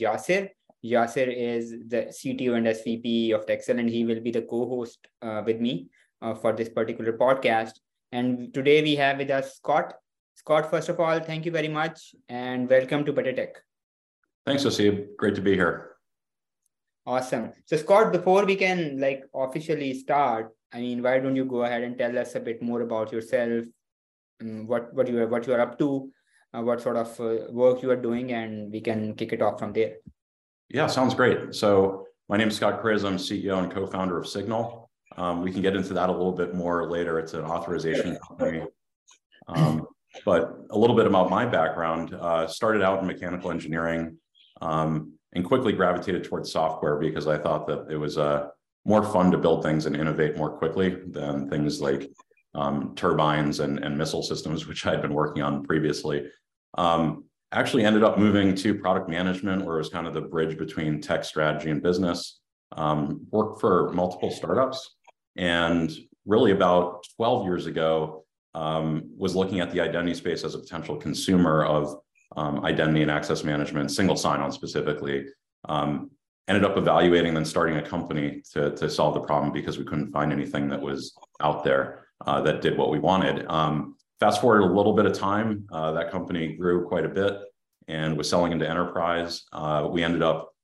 Yasir. Yasir is the CTO and SVP of tkxel, and he will be the co-host uh, with me uh, for this particular podcast. And today we have with us Scott. Scott, first of all, thank you very much and welcome to Better Tech. Thanks, Haseeb. Great to be here. Awesome. So Scott, before we can like officially start, I mean, why don't you go ahead and tell us a bit more about yourself, and what what you are what you are up to, what sort of uh, work you are doing, and we can kick it off from there. Yeah, sounds great. So my name is Scott Kriz. I'm CEO and co-founder of SGNL. Um, we can get into that a little bit more later. It's an authorization company. Um, but a little bit about my background. Uh, started out in mechanical engineering um, and quickly gravitated towards software because I thought that it was uh, more fun to build things and innovate more quickly than things like um, turbines and, and missile systems, which I had been working on previously. Um, actually ended up moving to product management, where it was kind of the bridge between tech strategy and business. Um, worked for multiple startups, and really about 12 years ago, um, was looking at the identity space as a potential consumer of um, identity and access management, single sign-on specifically. Um, ended up evaluating then starting a company to, to solve the problem because we couldn't find anything that was out there uh, that did what we wanted. Um, fast forward a little bit of time, uh, that company grew quite a bit and was selling into enterprise. Uh, we ended up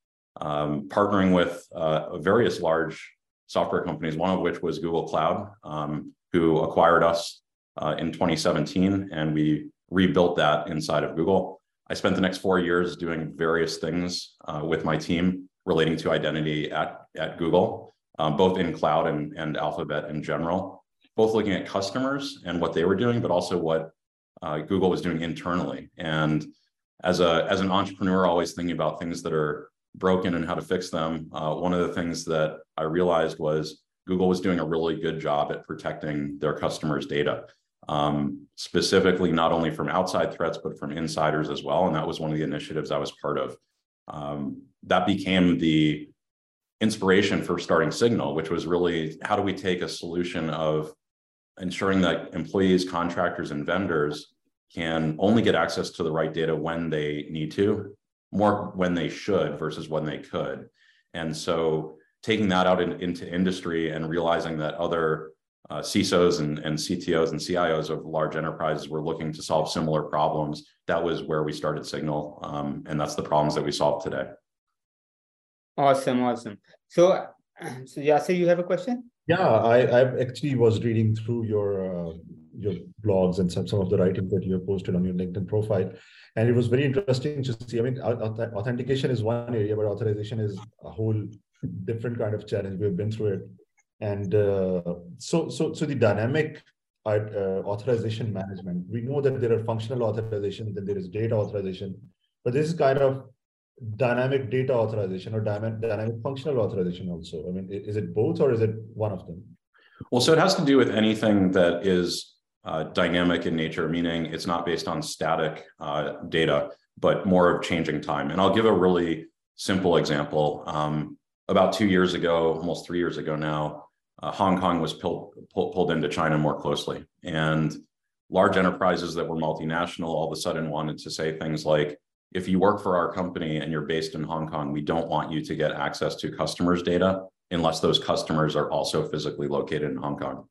um, partnering with uh, various large software companies, one of which was Google Cloud, um, who acquired us uh, in 2017, and we rebuilt that inside of Google. I spent the next four years doing various things uh, with my team relating to identity at, at Google, um, both in cloud and, and Alphabet in general, both looking at customers and what they were doing, but also what uh, Google was doing internally. And as, a, as an entrepreneur, always thinking about things that are broken and how to fix them, uh, one of the things that I realized was Google was doing a really good job at protecting their customers' data um, specifically not only from outside threats, but from insiders as well. And that was one of the initiatives I was part of. Um, that became the inspiration for starting SGNL, which was really how do we take a solution of ensuring that employees, contractors, and vendors can only get access to the right data when they need to, more when they should versus when they could. And so taking that out in, into industry and realizing that other uh, CISOs and, and CTOs and CIOs of large enterprises were looking to solve similar problems. That was where we started SGNL, um, and that's the problems that we solve today. Awesome, awesome. So, so Yasir, you have a question? Yeah, I, I actually was reading through your uh, your blogs and some, some of the writing that you have posted on your LinkedIn profile, and it was very interesting to see. I mean, authentication is one area, but authorization is a whole different kind of challenge. We've been through it and uh, so, so, so the dynamic uh, authorization management, we know that there are functional authorization, that there is data authorization, but this is kind of dynamic data authorization or dynamic, dynamic functional authorization also. I mean, is it both or is it one of them? Well, so it has to do with anything that is uh, dynamic in nature, meaning it's not based on static uh, data, but more of changing time. And I'll give a really simple example. Um, about two years ago, almost three years ago now, uh, Hong Kong was pulled, pull, pulled into China more closely. And large enterprises that were multinational all of a sudden wanted to say things like, if you work for our company and you're based in Hong Kong, we don't want you to get access to customers' data unless those customers are also physically located in Hong Kong.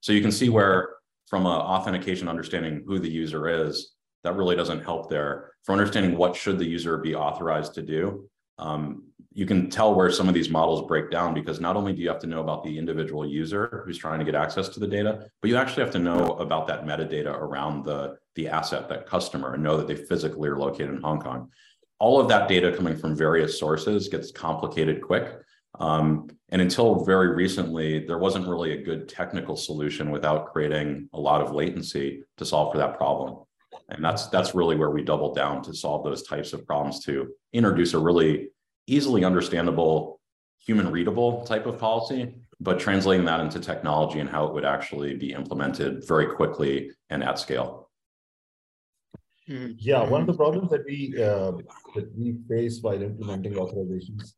So you can see where, from an authentication understanding who the user is, that really doesn't help there. For understanding what should the user be authorized to do, um, you can tell where some of these models break down because not only do you have to know about the individual user who's trying to get access to the data, but you actually have to know about that metadata around the, the asset, that customer, and know that they physically are located in Hong Kong. All of that data coming from various sources gets complicated quick. Um, and until very recently, there wasn't really a good technical solution without creating a lot of latency to solve for that problem. And that's that's really where we doubled down to solve those types of problems to introduce a really easily understandable, human readable type of policy, but translating that into technology and how it would actually be implemented very quickly and at scale. Hmm. Yeah, one of the problems that we uh, that we face while implementing authorizations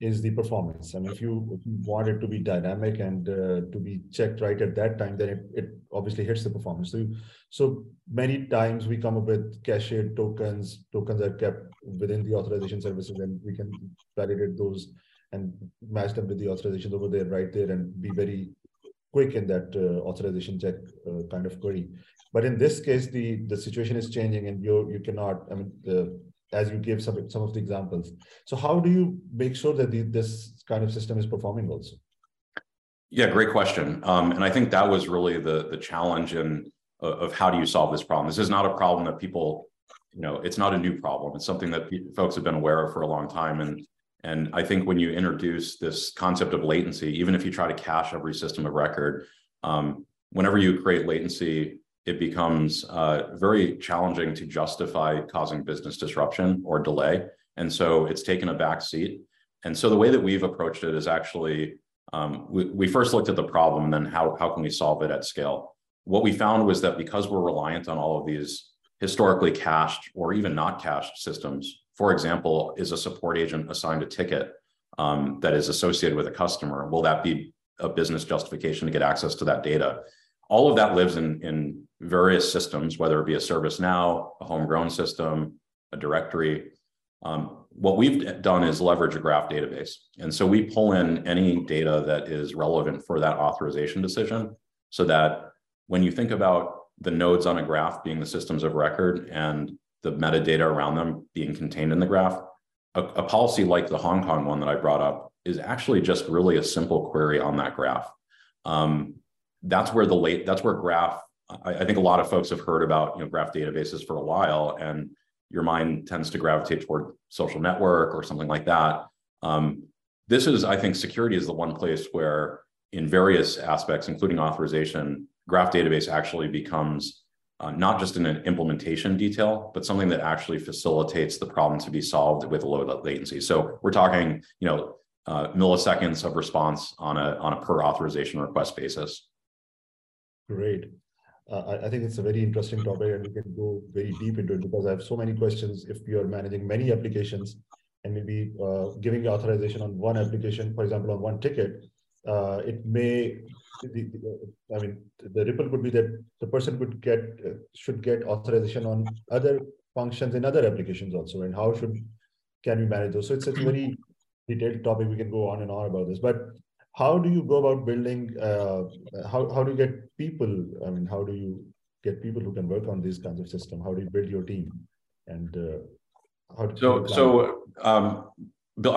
is the performance. Mean, if you, if you want it to be dynamic and uh, to be checked right at that time, then it, it obviously hits the performance. So, so many times we come up with cached tokens. Tokens are kept within the authorization services, and we can validate those and match them with the authorizations over there, right there, and be very quick in that uh, authorization check uh, kind of query. But in this case, the the situation is changing, and you you cannot. I mean, the as you gave some some of the examples. So how do you make sure that the, this kind of system is performing also? Yeah, great question. Um, and I think that was really the the challenge in uh, of how do you solve this problem. This is not a problem that people, you know, it's not a new problem. It's something that folks have been aware of for a long time. And and I think when you introduce this concept of latency, even if you try to cache every system of record, um, whenever you create latency, it becomes uh, very challenging to justify causing business disruption or delay. And so it's taken a back seat. And so the way that we've approached it is actually um, we, we first looked at the problem and then how, how can we solve it at scale? What we found was that because we're reliant on all of these historically cached or even not cached systems, for example, is a support agent assigned a ticket um, that is associated with a customer? Will that be a business justification to get access to that data? All of that lives in, in various systems, whether it be a ServiceNow, a homegrown system, a directory. Um, what we've done is leverage a graph database. And so we pull in any data that is relevant for that authorization decision so that when you think about the nodes on a graph being the systems of record and the metadata around them being contained in the graph, a, a policy like the Hong Kong one that I brought up is actually just really a simple query on that graph. Um, that's where the late that's where graph I, I, think a lot of folks have heard about you know graph databases for a while and your mind tends to gravitate toward social network or something like that um, this is i think security is the one place where in various aspects including authorization graph database actually becomes uh, not just in an implementation detail, but something that actually facilitates the problem to be solved with low latency. So we're talking, you know, uh, milliseconds of response on a on a per authorization request basis. Great. Uh, I, I, think it's a very interesting topic and we can go very deep into it because I have so many questions. If you are managing many applications and maybe uh, giving authorization on one application, for example, on one ticket, uh, it may, the, I mean, the ripple could be that the person could get, uh, should get authorization on other functions in other applications also. And how should, can we manage those? So it's a very detailed topic. We can go on and on about this, but how do you go about building uh, how, how do you get people i mean how do you get people who can work on these kinds of system? How do you build your team? And uh, how do so so um,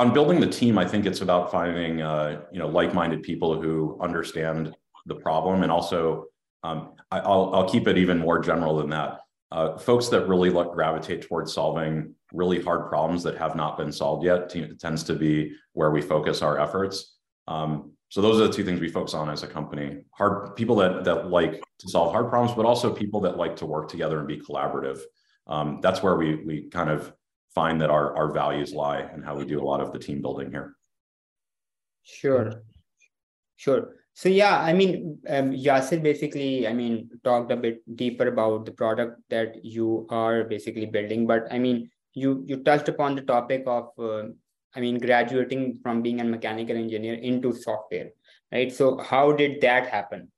on building the team i think it's about finding uh, you know like-minded people who understand the problem and also um, I, will I'll keep it even more general than that. Uh, folks that really like gravitate towards solving really hard problems that have not been solved yet t- tends to be where we focus our efforts um, so those are the two things we focus on as a company. Hard people that that like to solve hard problems, but also people that like to work together and be collaborative. Um, that's where we we kind of find that our our values lie and how we do a lot of the team building here. Sure, sure. So yeah, I mean, um, Yasir basically, I mean, talked a bit deeper about the product that you are basically building, but I mean, you you touched upon the topic of uh, I mean, graduating from being a mechanical engineer into software, right? So how did that happen?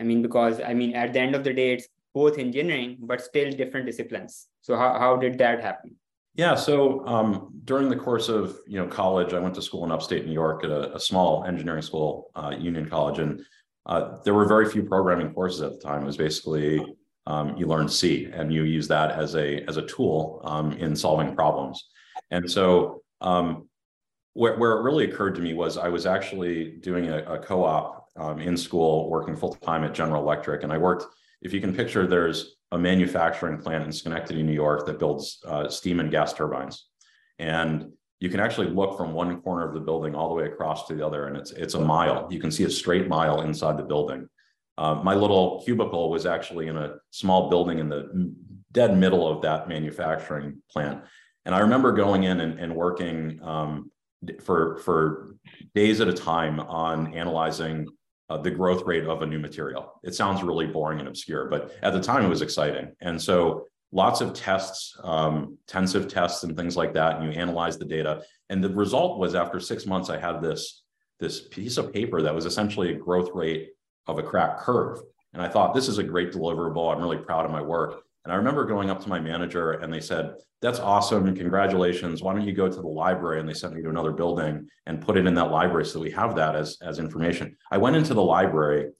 I mean, because I mean, at the end of the day, it's both engineering, but still different disciplines. So how, how did that happen? Yeah, so um, during the course of you know college, I went to school in upstate New York at a, a small engineering school, uh, Union College, and uh, there were very few programming courses at the time. It was basically um, you learned C, and you use that as a as a tool um, in solving problems. And so um, where, where it really occurred to me was I was actually doing a, a co-op um, in school, working full time at General Electric, and I worked. If you can picture, there's a manufacturing plant in Schenectady, New York, that builds uh, steam and gas turbines, and you can actually look from one corner of the building all the way across to the other, and it's it's a mile. You can see a straight mile inside the building. Uh, my little cubicle was actually in a small building in the dead middle of that manufacturing plant, and I remember going in and, and working. Um, for for days at a time on analyzing uh, the growth rate of a new material. It sounds really boring and obscure, but at the time it was exciting. And so lots of tests, um, tensile tests and things like that, and you analyze the data. And the result was after six months, I had this, this piece of paper that was essentially a growth rate of a crack curve. And I thought, this is a great deliverable. I'm really proud of my work. And I remember going up to my manager and they said, That's awesome. Congratulations. Why don't you go to the library? And they sent me to another building and put it in that library so we have that as, as information. I went into the library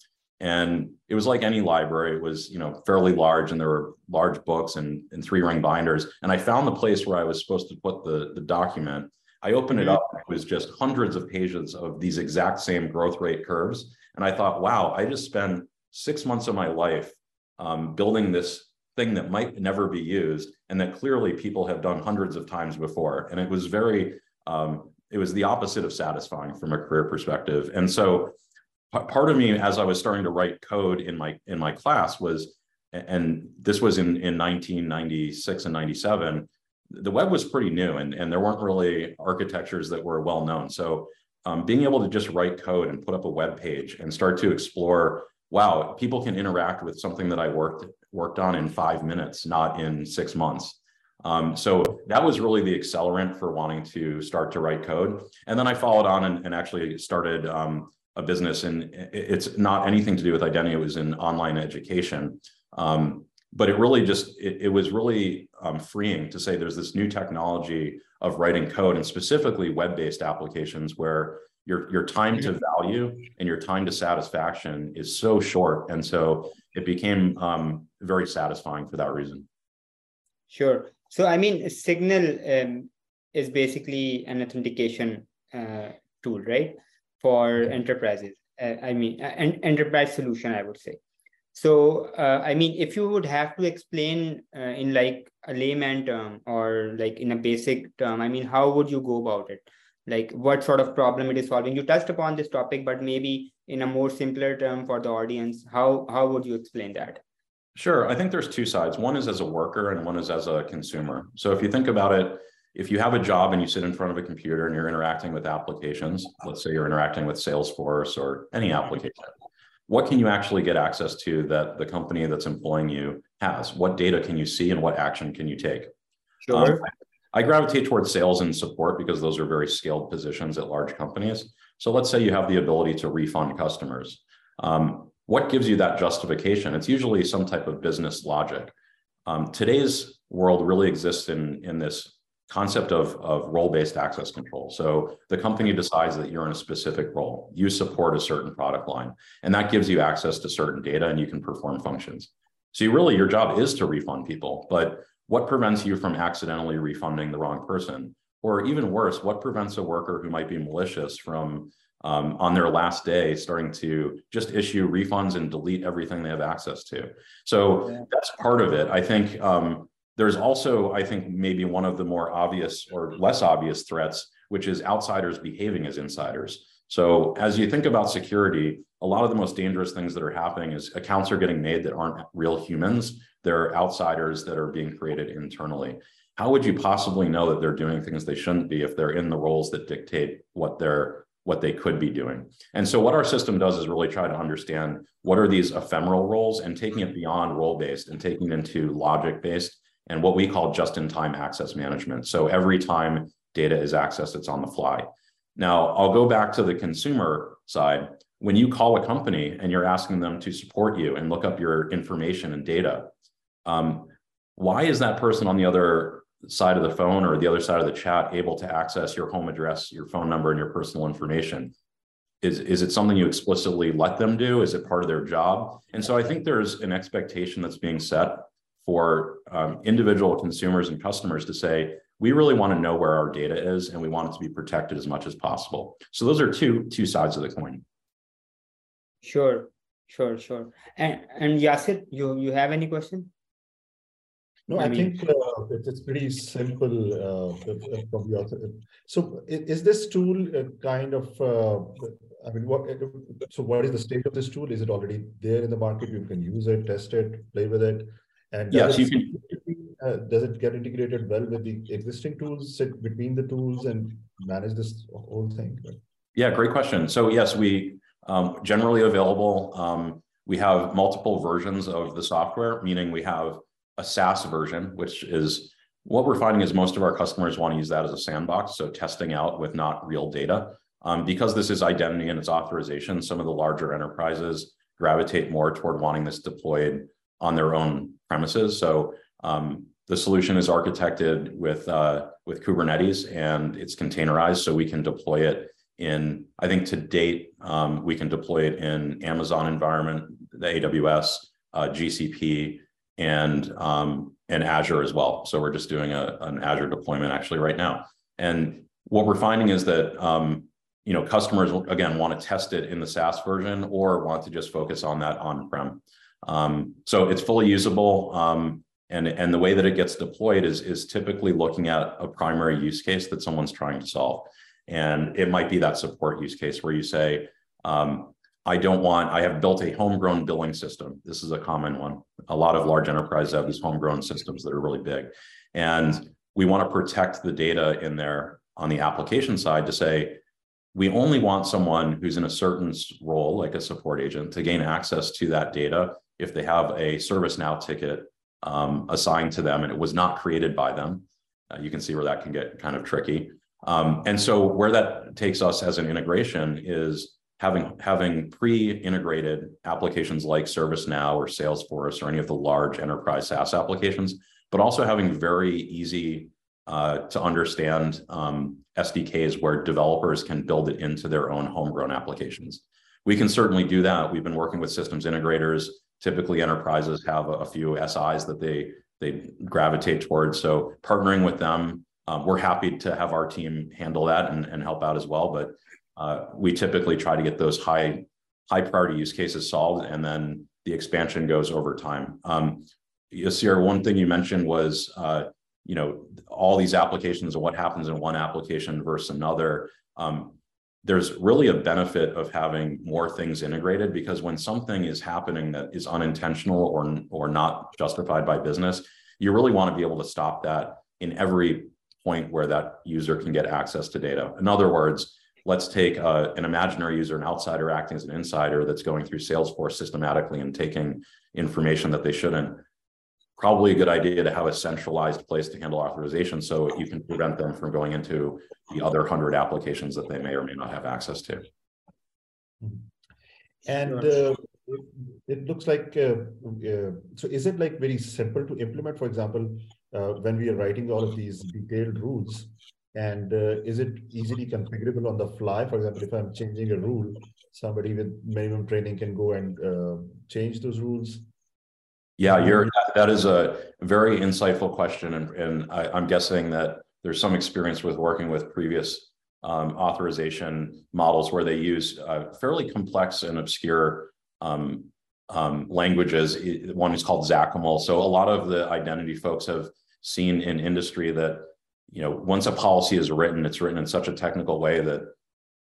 and it was like any library. It was, you know, fairly large and there were large books and, and three ring binders. And I found the place where I was supposed to put the, the document. I opened it up. It was just hundreds of pages of these exact same growth rate curves. And I thought, wow, I just spent six months of my life um, building this thing that might never be used and that clearly people have done hundreds of times before. And it was very um, it was the opposite of satisfying from a career perspective. And so part of me as i was starting to write code in my in my class was and this was in in 1996 and 97 the web was pretty new and, and there weren't really architectures that were well known. So um, being able to just write code and put up a web page and start to explore wow people can interact with something that i worked worked on in five minutes, not in six months. Um, so that was really the accelerant for wanting to start to write code. And then I followed on and, and actually started um, a business, and it's not anything to do with identity. It was in online education. Um, but it really just it, it was really um, freeing to say there's this new technology of writing code and specifically web-based applications where your your time to value and your time to satisfaction is so short and so it became um, very satisfying for that reason. Sure. So, I mean, SGNL um, is basically an authentication uh, tool, right, for enterprises. Uh, I mean, an enterprise solution, I would say. So, uh, I mean, if you would have to explain uh, in like a layman term or like in a basic term, I mean, how would you go about it? Like, what sort of problem it is solving? You touched upon this topic, but maybe in a more simpler term for the audience, how how would you explain that? Sure. I think there's two sides. One is as a worker and one is as a consumer. So if you think about it, if you have a job and you sit in front of a computer and you're interacting with applications, let's say you're interacting with Salesforce or any application, what can you actually get access to that the company that's employing you has? What data can you see and what action can you take? Sure. Um, I gravitate towards sales and support because those are very scaled positions at large companies. So let's say you have the ability to refund customers. Um, what gives you that justification? It's usually some type of business logic. Um, today's world really exists in, in this concept of, of role-based access control. So the company decides that you're in a specific role. You support a certain product line, and that gives you access to certain data and you can perform functions. So you really, your job is to refund people, but what prevents you from accidentally refunding the wrong person? Or even worse, what prevents a worker who might be malicious from um, on their last day starting to just issue refunds and delete everything they have access to? So that's part of it. I think um, there's also, I think, maybe one of the more obvious or less obvious threats, which is outsiders behaving as insiders. So as you think about security, a lot of the most dangerous things that are happening is accounts are getting made that aren't real humans. They're outsiders that are being created internally. How would you possibly know that they're doing things they shouldn't be if they're in the roles that dictate what they're what they could be doing? And so what our system does is really try to understand what are these ephemeral roles and taking it beyond role-based and taking it into logic-based and what we call just-in-time access management. So every time data is accessed, it's on the fly. Now, I'll go back to the consumer side. When you call a company and you're asking them to support you and look up your information and data, um, why is that person on the other side of the phone or the other side of the chat able to access your home address, your phone number, and your personal information? Is, is it something you explicitly let them do? Is it part of their job? And so I think there's an expectation that's being set for um, individual consumers and customers to say, we really want to know where our data is and we want it to be protected as much as possible. So those are two two sides of the coin. Sure, sure, sure. And and Yasir, you you have any question? No, I, I mean, think uh, it's pretty simple uh, from author. So, is this tool kind of? Uh, I mean, what? So, what is the state of this tool? Is it already there in the market? You can use it, test it, play with it, and yes, you can. Uh, does it get integrated well with the existing tools? Sit between the tools and manage this whole thing. Yeah, great question. So yes, we um, generally available. Um, we have multiple versions of the software, meaning we have a SaaS version, which is what we're finding is most of our customers want to use that as a sandbox, so testing out with not real data. Um, because this is identity and it's authorization, some of the larger enterprises gravitate more toward wanting this deployed on their own premises. So um, the solution is architected with uh, with Kubernetes and it's containerized, so we can deploy it in. I think to date um, we can deploy it in Amazon environment, the AWS, uh, GCP, and um, and Azure as well. So we're just doing a, an Azure deployment actually right now. And what we're finding is that um, you know customers again want to test it in the SaaS version or want to just focus on that on-prem. Um, so it's fully usable. Um, and, and the way that it gets deployed is, is typically looking at a primary use case that someone's trying to solve. And it might be that support use case where you say, um, I don't want, I have built a homegrown billing system. This is a common one. A lot of large enterprises have these homegrown systems that are really big. And we want to protect the data in there on the application side to say, we only want someone who's in a certain role, like a support agent, to gain access to that data if they have a ServiceNow ticket um, assigned to them and it was not created by them. Uh, you can see where that can get kind of tricky. Um, and so where that takes us as an integration is having having pre-integrated applications like ServiceNow or Salesforce or any of the large enterprise SaaS applications, but also having very easy uh, to understand um, SDKs where developers can build it into their own homegrown applications. We can certainly do that. We've been working with systems integrators typically enterprises have a, a few SIs that they they gravitate towards. So partnering with them, um, we're happy to have our team handle that and, and help out as well. But uh, we typically try to get those high high priority use cases solved, and then the expansion goes over time. Um, Yasir, one thing you mentioned was uh, you know all these applications and what happens in one application versus another. Um, there's really a benefit of having more things integrated because when something is happening that is unintentional or or not justified by business you really want to be able to stop that in every point where that user can get access to data in other words let's take uh, an imaginary user an outsider acting as an insider that's going through salesforce systematically and taking information that they shouldn't probably a good idea to have a centralized place to handle authorization so you can prevent them from going into the other 100 applications that they may or may not have access to. And uh, it looks like, uh, uh, so is it like very simple to implement? For example, uh, when we are writing all of these detailed rules, and uh, is it easily configurable on the fly? For example, if I'm changing a rule, somebody with minimum training can go and uh, change those rules yeah, you're that is a very insightful question, and, and I, am guessing that there's some experience with working with previous um, authorization models where they use uh, fairly complex and obscure um, um, languages. One is called XACML. So a lot of the identity folks have seen in industry that you know once a policy is written, it's written in such a technical way that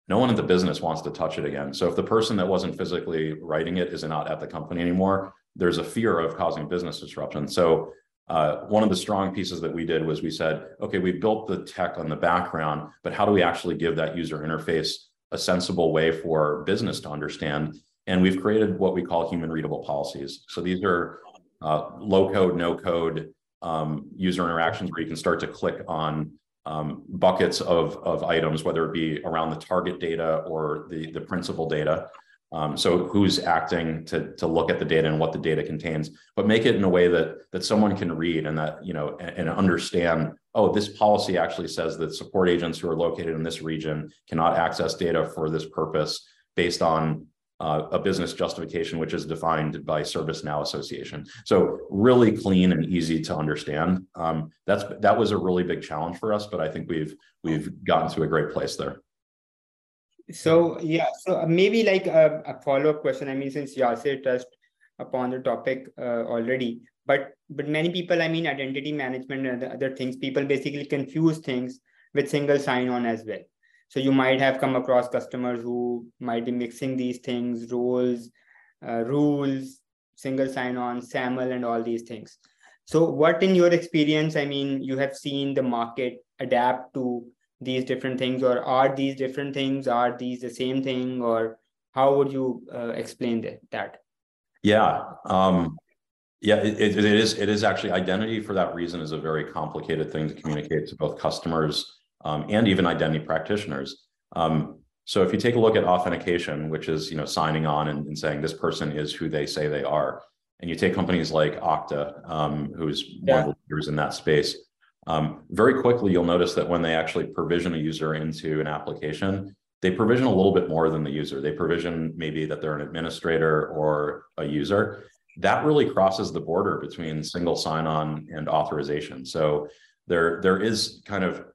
no one in the business wants to touch it again. So if the person that wasn't physically writing it is not at the company anymore, there's a fear of causing business disruption. So uh, one of the strong pieces that we did was we said, okay, we built the tech on the background, but how do we actually give that user interface a sensible way for business to understand? And we've created what we call human readable policies. So these are uh, low code, no code um, user interactions where you can start to click on um, buckets of, of items, whether it be around the target data or the, the principal data. Um, so who's acting to, to look at the data and what the data contains, but make it in a way that that someone can read and that you know and, and, understand. Oh, this policy actually says that support agents who are located in this region cannot access data for this purpose based on uh, a business justification, which is defined by ServiceNow Association. So really clean and easy to understand. Um, that's that was a really big challenge for us, but I think we've we've gotten to a great place there. So yeah, so maybe like a, a follow-up question. I mean, since Yasir touched upon the topic uh, already, but but many people, I mean, identity management and other things, people basically confuse things with single sign-on as well. So you might have come across customers who might be mixing these things, roles, uh, rules, single sign-on, SAML, and all these things. So what, in your experience, I mean, you have seen the market adapt to these different things or are these different things are these the same thing or how would you uh, explain that, that yeah um, Yeah, it, it, it is. It is actually identity for that reason is a very complicated thing to communicate to both customers um, and even identity practitioners. Um, so if you take a look at authentication, which is you know signing on and, and, saying this person is who they say they are, and you take companies like Okta, um, who's yeah. one of the leaders in that space, um, very quickly you'll notice that when they actually provision a user into an application, they provision a little bit more than the user. They provision maybe that they're an administrator or a user. That really crosses the border between single sign-on and authorization. So there, there is kind of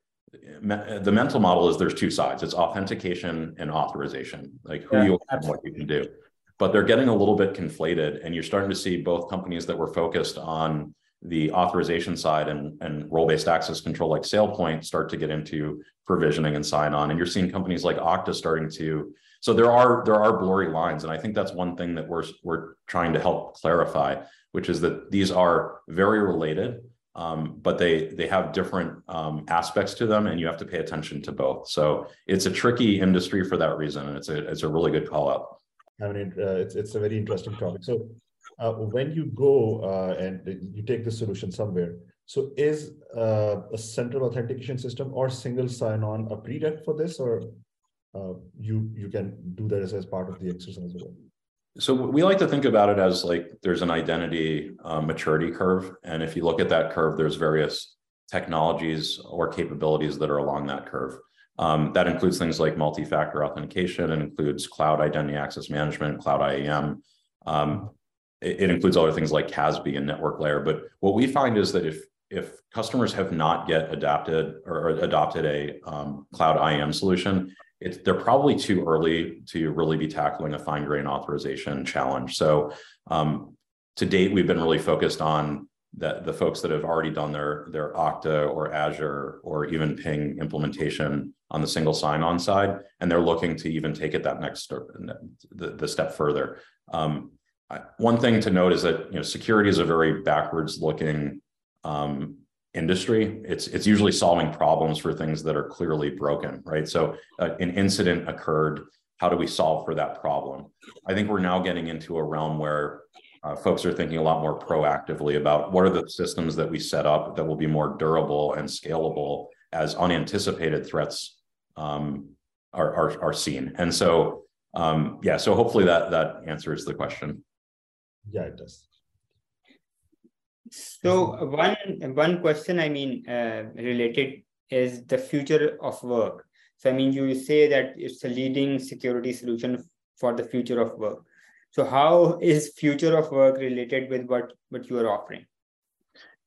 the mental model is there's two sides. It's authentication and authorization, like who yeah, you are and what you can do. But they're getting a little bit conflated, and you're starting to see both companies that were focused on the authorization side and, and role-based access control like SailPoint start to get into provisioning and sign on. And you're seeing companies like Okta starting to, so there are there are blurry lines. And I think that's one thing that we're we're trying to help clarify, which is that these are very related, um, but they they have different um, aspects to them, and you have to pay attention to both. So it's a tricky industry for that reason, and it's a it's a really good call out. I mean, uh, it's it's a very interesting topic. So uh, when you go uh, and you take the solution somewhere, so is uh, a central authentication system or single sign-on a prereq for this, or uh, you you can do that as, as part of the exercise well? So we like to think about it as like there's an identity uh, maturity curve, and if you look at that curve, there's various technologies or capabilities that are along that curve. Um, that includes things like multi-factor authentication, it includes cloud identity access management, cloud IAM. Um, it, it includes other things like CASB and network layer. But what we find is that if if customers have not yet adapted or adopted a um, cloud IAM solution, it's they're probably too early to really be tackling a fine grain authorization challenge. So um, to date, we've been really focused on the, the folks that have already done their their Okta or Azure or even Ping implementation on the single sign-on side, and they're looking to even take it that next step, the, the step further. Um, one thing to note is that you know security is a very backwards looking um, industry. It's it's usually solving problems for things that are clearly broken, right? So uh, an incident occurred. How do we solve for that problem? I think we're now getting into a realm where uh, folks are thinking a lot more proactively about what are the systems that we set up that will be more durable and scalable as unanticipated threats um, are, are, are seen. And so, um, yeah, so hopefully that that answers the question yeah it does so one one question i mean uh, related is the future of work. So i mean you say that it's a leading security solution for the future of work. So how is future of work related with what what you are offering?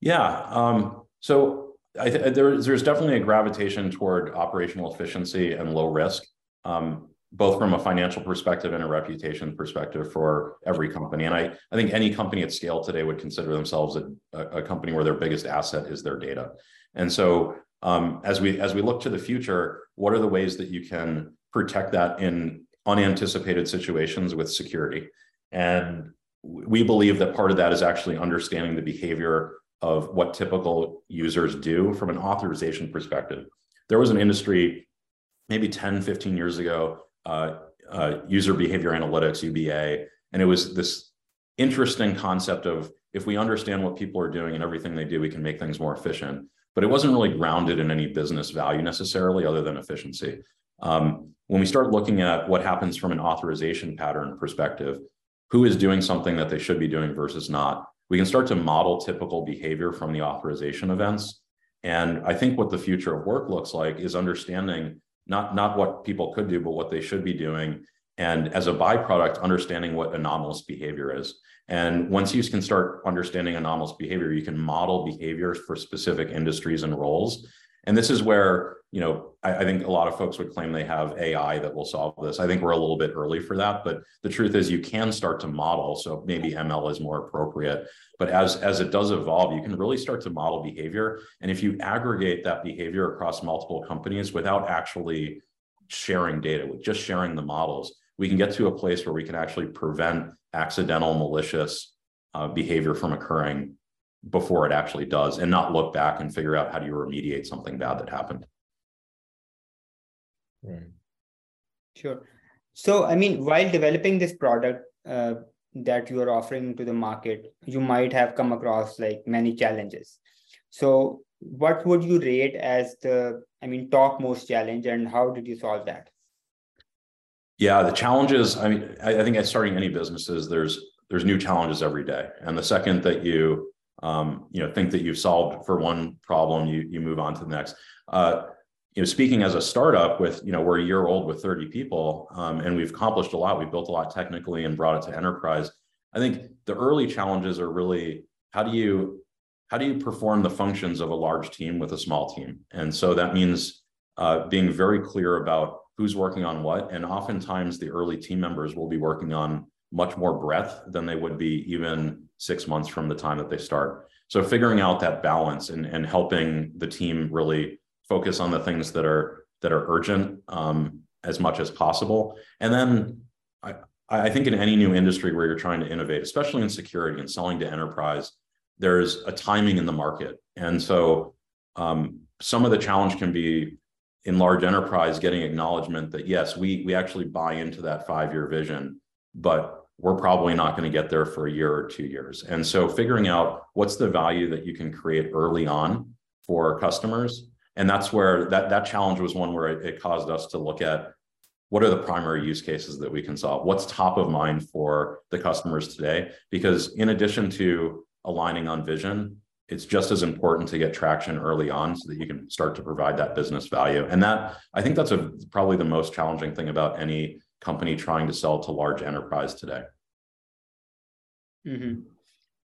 Yeah um, so I th- there, there's definitely a gravitation toward operational efficiency and low risk. Um, both from a financial perspective and a reputation perspective for every company. And I, I think any company at scale today would consider themselves a, a company where their biggest asset is their data. And so um, as we as we look to the future, what are the ways that you can protect that in unanticipated situations with security? And we believe that part of that is actually understanding the behavior of what typical users do from an authorization perspective. There was an industry maybe 10, 15 years ago user behavior analytics, UBA. And it was this interesting concept of if we understand what people are doing and everything they do, we can make things more efficient. But it wasn't really grounded in any business value necessarily, other than efficiency. Um, when we start looking at what happens from an authorization pattern perspective, who is doing something that they should be doing versus not, we can start to model typical behavior from the authorization events. And I think what the future of work looks like is understanding not not what people could do, but what they should be doing. And as a byproduct, understanding what anomalous behavior is. And once you can start understanding anomalous behavior, you can model behaviors for specific industries and roles. And this is where, you know, I, I, think a lot of folks would claim they have AI that will solve this. I think we're a little bit early for that, but the truth is you can start to model. So maybe ML is more appropriate. But as, as it does evolve, you can really start to model behavior. And if you aggregate that behavior across multiple companies without actually sharing data, with just sharing the models, we can get to a place where we can actually prevent accidental malicious uh, behavior from occurring before it actually does and not look back and figure out how do you remediate something bad that happened. Right. Sure. So, I mean, while developing this product, uh, that you are offering to the market, you might have come across like many challenges. So, what would you rate as the, I mean, top most challenge, and how did you solve that? Yeah, the challenges. I mean, I, I think at starting any businesses, there's there's new challenges every day, and the second that you um, you know think that you've solved for one problem, you you move on to the next. Uh, you know, speaking as a startup with, you know, we're a year old with 30 people, um, and we've accomplished a lot. We've built a lot technically and brought it to enterprise. I think the early challenges are really how do you how do you perform the functions of a large team with a small team? And so that means uh, being very clear about who's working on what. And oftentimes the early team members will be working on much more breadth than they would be even six months from the time that they start. So figuring out that balance and, and helping the team really focus on the things that are that are urgent um, as much as possible. And then I, I think in any new industry where you're trying to innovate, especially in security and selling to enterprise, there's a timing in the market. And so um, some of the challenge can be in large enterprise getting acknowledgement that yes, we we actually buy into that five-year vision, but we're probably not going to get there for a year or two years. And so figuring out what's the value that you can create early on for customers. And that's where that, that challenge was one where it, it caused us to look at what are the primary use cases that we can solve? What's top of mind for the customers today? Because in addition to aligning on vision, it's just as important to get traction early on so that you can start to provide that business value. And that I think that's a probably the most challenging thing about any company trying to sell to large enterprise today. Mm-hmm.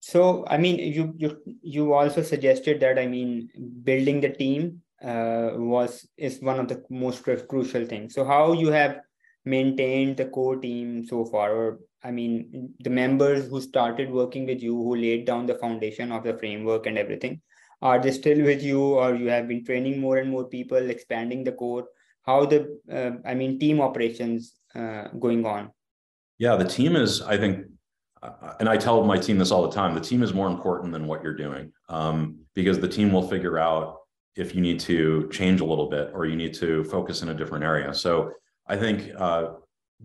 So, I mean, you you you also suggested that I mean, building the team uh, was is one of the most crucial things. So, how you have maintained the core team so far, or I mean, the members who started working with you, who laid down the foundation of the framework and everything, are they still with you, or you have been training more and more people, expanding the core? How the uh, I mean, team operations uh, going on? Yeah, the team is, I think, uh, and I tell my team this all the time the team is more important than what you're doing um, because the team will figure out if you need to change a little bit or you need to focus in a different area. So I think uh,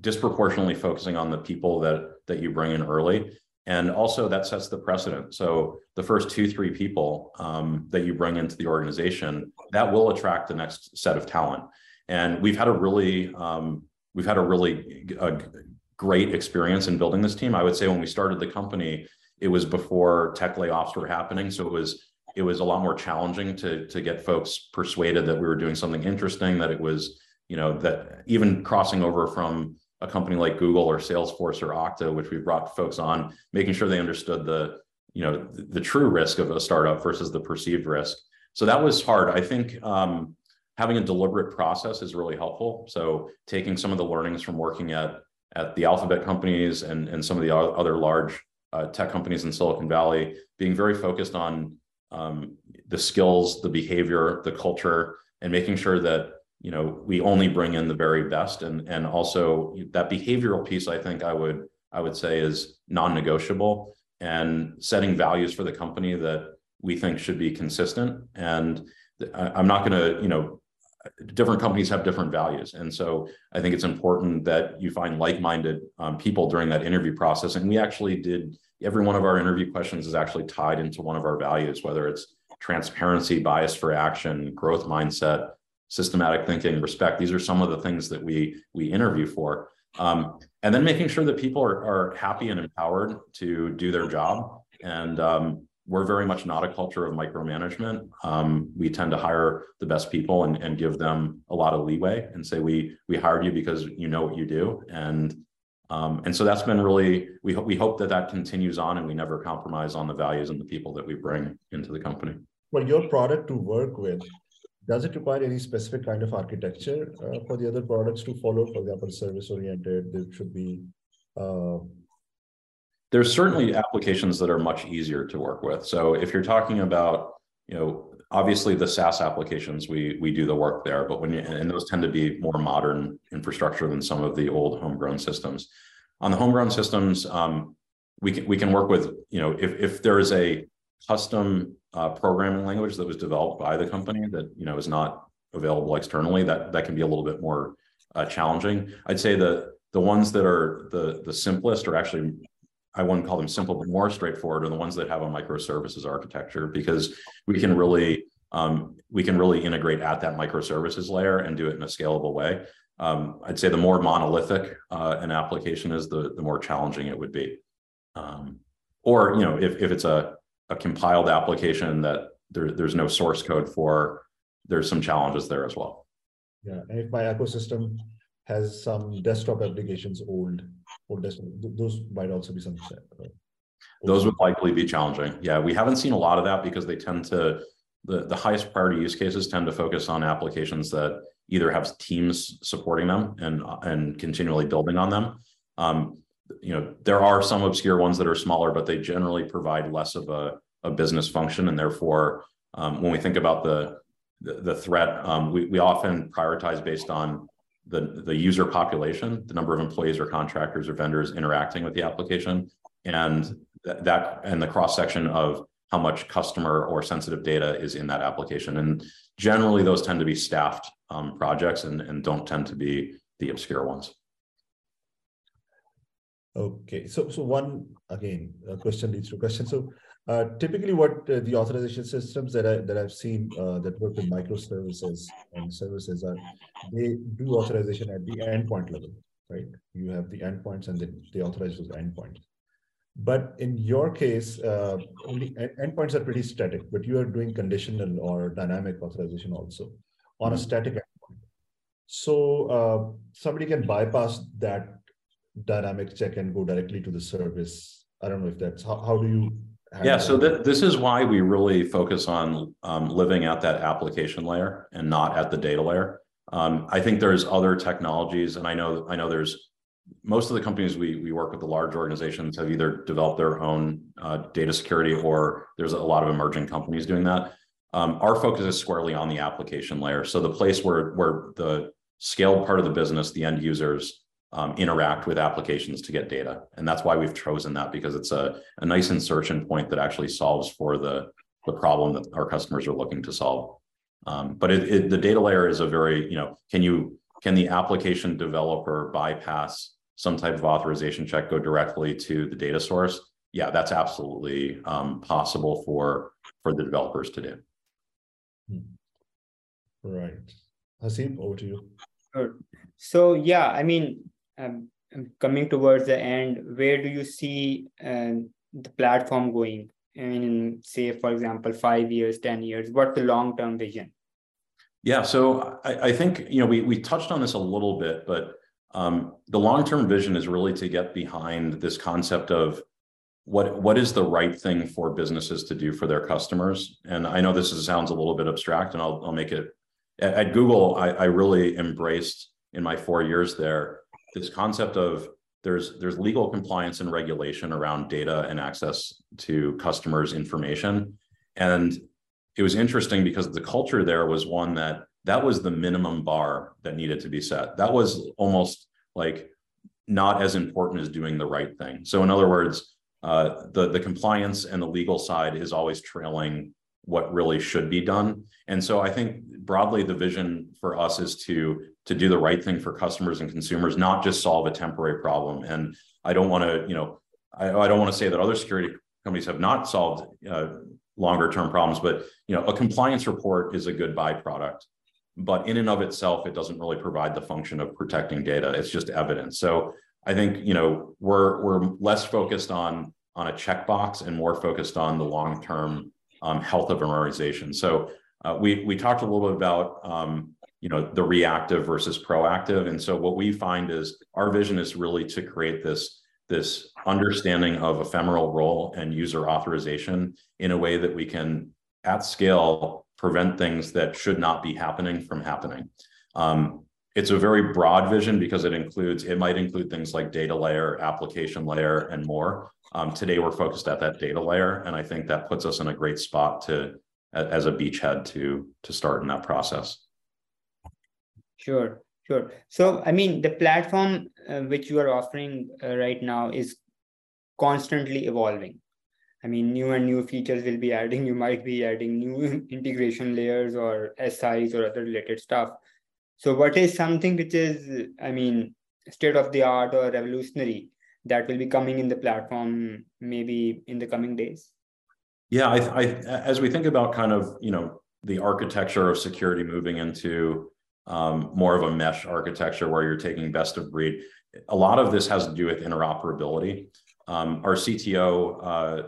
disproportionately focusing on the people that that you bring in early and also that sets the precedent so the first two three people um, that you bring into the organization that will attract the next set of talent and we've had a really um, we've had a really a great experience in building this team. I would say when we started the company, it was before tech layoffs were happening, so it was it was a lot more challenging to to get folks persuaded that we were doing something interesting. That it was you know that even crossing over from a company like Google or Salesforce or Okta, which we brought folks on, making sure they understood the you know the, the true risk of a startup versus the perceived risk. So that was hard. I think um, having a deliberate process is really helpful. So taking some of the learnings from working at at the alphabet companies and, and some of the other large uh, tech companies in Silicon Valley, being very focused on um, the skills, the behavior, the culture, and making sure that you know we only bring in the very best. And and also that behavioral piece, I think I would I would say is non-negotiable. And setting values for the company that we think should be consistent. And I'm not going to you know different companies have different values. And so I think it's important that you find like-minded um, people during that interview process. And we actually did, every one of our interview questions is actually tied into one of our values, whether it's transparency, bias for action, growth mindset, systematic thinking, respect. These are some of the things that we, we interview for. Um, and then making sure that people are, are happy and empowered to do their job. And um, we're very much not a culture of micromanagement. Um, we tend to hire the best people and, and give them a lot of leeway and say we we hired you because you know what you do and um, and so that's been really we hope we hope that that continues on and we never compromise on the values and the people that we bring into the company. Well, your product to work with does it require any specific kind of architecture uh, for the other products to follow? For example, service oriented, there should be uh, there's certainly applications that are much easier to work with. So if you're talking about, you know, obviously the SaaS applications, we we do the work there, but when you, and those tend to be more modern infrastructure than some of the old homegrown systems. On the homegrown systems, um, we can we can work with, you know, if if there is a custom uh, programming language that was developed by the company that you know is not available externally, that that can be a little bit more uh, challenging. I'd say the the ones that are the the simplest are actually I wouldn't call them simple, but more straightforward are the ones that have a microservices architecture because we can really um, we can really integrate at that microservices layer and do it in a scalable way. Um, I'd say the more monolithic uh, an application is, the the more challenging it would be. Um, or you know, if if it's a a compiled application that there, there's no source code for, there's some challenges there as well. Yeah, and if my ecosystem has some desktop applications old or desktop, those might also be some. Right? Those would likely be challenging. Yeah, we haven't seen a lot of that because they tend to the, the highest priority use cases tend to focus on applications that either have teams supporting them and and continually building on them. Um, you know, there are some obscure ones that are smaller, but they generally provide less of a, a business function, and therefore, um, when we think about the the, the threat, um, we we often prioritize based on the the user population, the number of employees or contractors or vendors interacting with the application, and th- that and the cross section of how much customer or sensitive data is in that application. And generally, those tend to be staffed um, projects and, and don't tend to be the obscure ones. Okay, so so one again, a question leads to a question. So uh, typically, what uh, the authorization systems that I that I've seen uh, that work with microservices and services are, they do authorization at the endpoint level, right? You have the endpoints, and then they authorize those endpoints. But in your case, uh, only endpoints are pretty static, but you are doing conditional or dynamic authorization also on a mm-hmm. static endpoint. So uh, somebody can bypass that dynamic check and go directly to the service. I don't know if that's how, how do you yeah so th- this is why we really focus on um, living at that application layer and not at the data layer um, i think there's other technologies and i know i know there's most of the companies we, we work with, the large organizations, have either developed their own uh, data security or there's a lot of emerging companies doing that. Um, our focus is squarely on the application layer. So the place where, where the scaled part of the business, the end users, um, interact with applications to get data. And that's why we've chosen that because it's a, a nice insertion point that actually solves for the, the problem that our customers are looking to solve. Um, but it, it, the data layer is a very, you know, can you can the application developer bypass some type of authorization check go directly to the data source, yeah, that's absolutely um, possible for for the developers to do. Hmm. Right, Haseeb, over to you. Sure. So yeah, I mean, um, coming towards the end, where do you see uh, the platform going? I mean, say for example, five years, ten years. What's the long term vision? Yeah, so I, I think you know we we touched on this a little bit, but um, the long-term vision is really to get behind this concept of what what is the right thing for businesses to do for their customers. And I know this is, sounds a little bit abstract, and I'll I'll make it. At, at Google, I, I really embraced in my four years there this concept of there's there's legal compliance and regulation around data and access to customers' information, and it was interesting because the culture there was one that that was the minimum bar that needed to be set. That was almost like not as important as doing the right thing. So, in other words, uh, the the compliance and the legal side is always trailing what really should be done. And so, I think broadly, the vision for us is to to do the right thing for customers and consumers, not just solve a temporary problem. And I don't want to, you know, I, I don't want to say that other security companies have not solved uh, longer term problems, but you know, a compliance report is a good byproduct but in and of itself, it doesn't really provide the function of protecting data. It's just evidence. So I think you know we're we're less focused on on a checkbox and more focused on the long term um, health of an organization. So uh, we we talked a little bit about um, you know the reactive versus proactive, and so what we find is our vision is really to create this this understanding of ephemeral role and user authorization in a way that we can at scale prevent things that should not be happening from happening. Um, it's a very broad vision because it includes, it might include things like data layer, application layer, and more. Um, today, we're focused at that data layer, and I think that puts us in a great spot to, as a beachhead to, to start in that process. Sure, sure. So, I mean, the platform uh, which you are offering uh, right now is constantly evolving. I mean, new and new features will be adding. You might be adding new integration layers or SIs or other related stuff. So, what is something which is, I mean, state of the art or revolutionary that will be coming in the platform maybe in the coming days? Yeah, I, I as we think about kind of you know the architecture of security moving into um, more of a mesh architecture where you're taking best of breed. A lot of this has to do with interoperability. Um, our CTO, uh,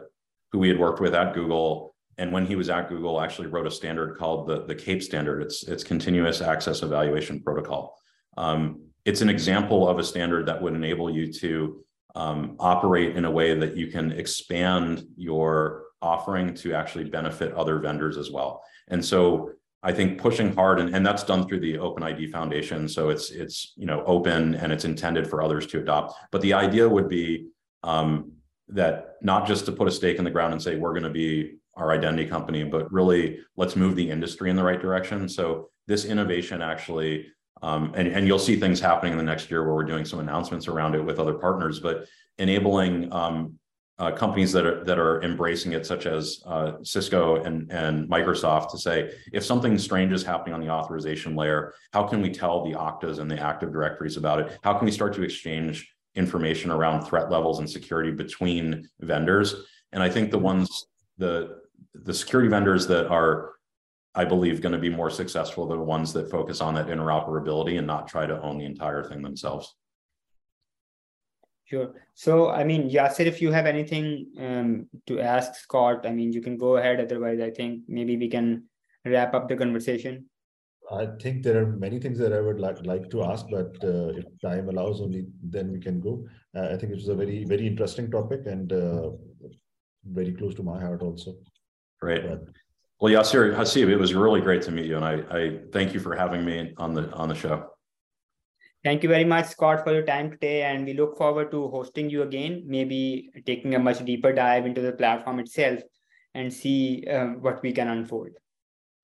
who we had worked with at Google, and when he was at Google, actually wrote a standard called the, the CAEP standard. It's, it's Continuous Access Evaluation Protocol. Um, it's an example of a standard that would enable you to um, operate in a way that you can expand your offering to actually benefit other vendors as well. And so I think pushing hard, and, and that's done through the OpenID Foundation. So it's it's you know open and it's intended for others to adopt. But the idea would be um, that not just to put a stake in the ground and say we're going to be our identity company, but really let's move the industry in the right direction. So this innovation actually, um, and and you'll see things happening in the next year where we're doing some announcements around it with other partners, but enabling um, uh, companies that are that are embracing it, such as uh, Cisco and and Microsoft, to say if something strange is happening on the authorization layer, how can we tell the Oktas and the Active Directories about it? How can we start to exchange information around threat levels and security between vendors? And I think the ones the the security vendors that are I believe going to be more successful are the ones that focus on that interoperability and not try to own the entire thing themselves. Sure. So, I mean, Yasir, if you have anything um, to ask Scott, I mean, you can go ahead. Otherwise, I think maybe we can wrap up the conversation. I think there are many things that I would like, like to ask, but uh, if time allows, only then we can go. Uh, I think it was a very, very interesting topic and uh, very close to my heart also. Great. But, well, Yasir Haseeb, it was really great to meet you, and I, I thank you for having me on the on the show. Thank you very much, Scott, for your time today. And we look forward to hosting you again, maybe taking a much deeper dive into the platform itself and see uh, what we can unfold.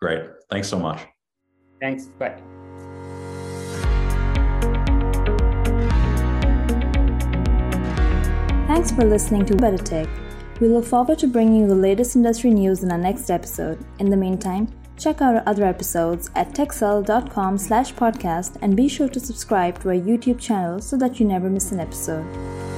Great. Thanks so much. Thanks. Bye. Thanks for listening to Better Tech. We look forward to bringing you the latest industry news in our next episode. In the meantime, Check out our other episodes at tkxel.com slash podcast and be sure to subscribe to our YouTube channel so that you never miss an episode.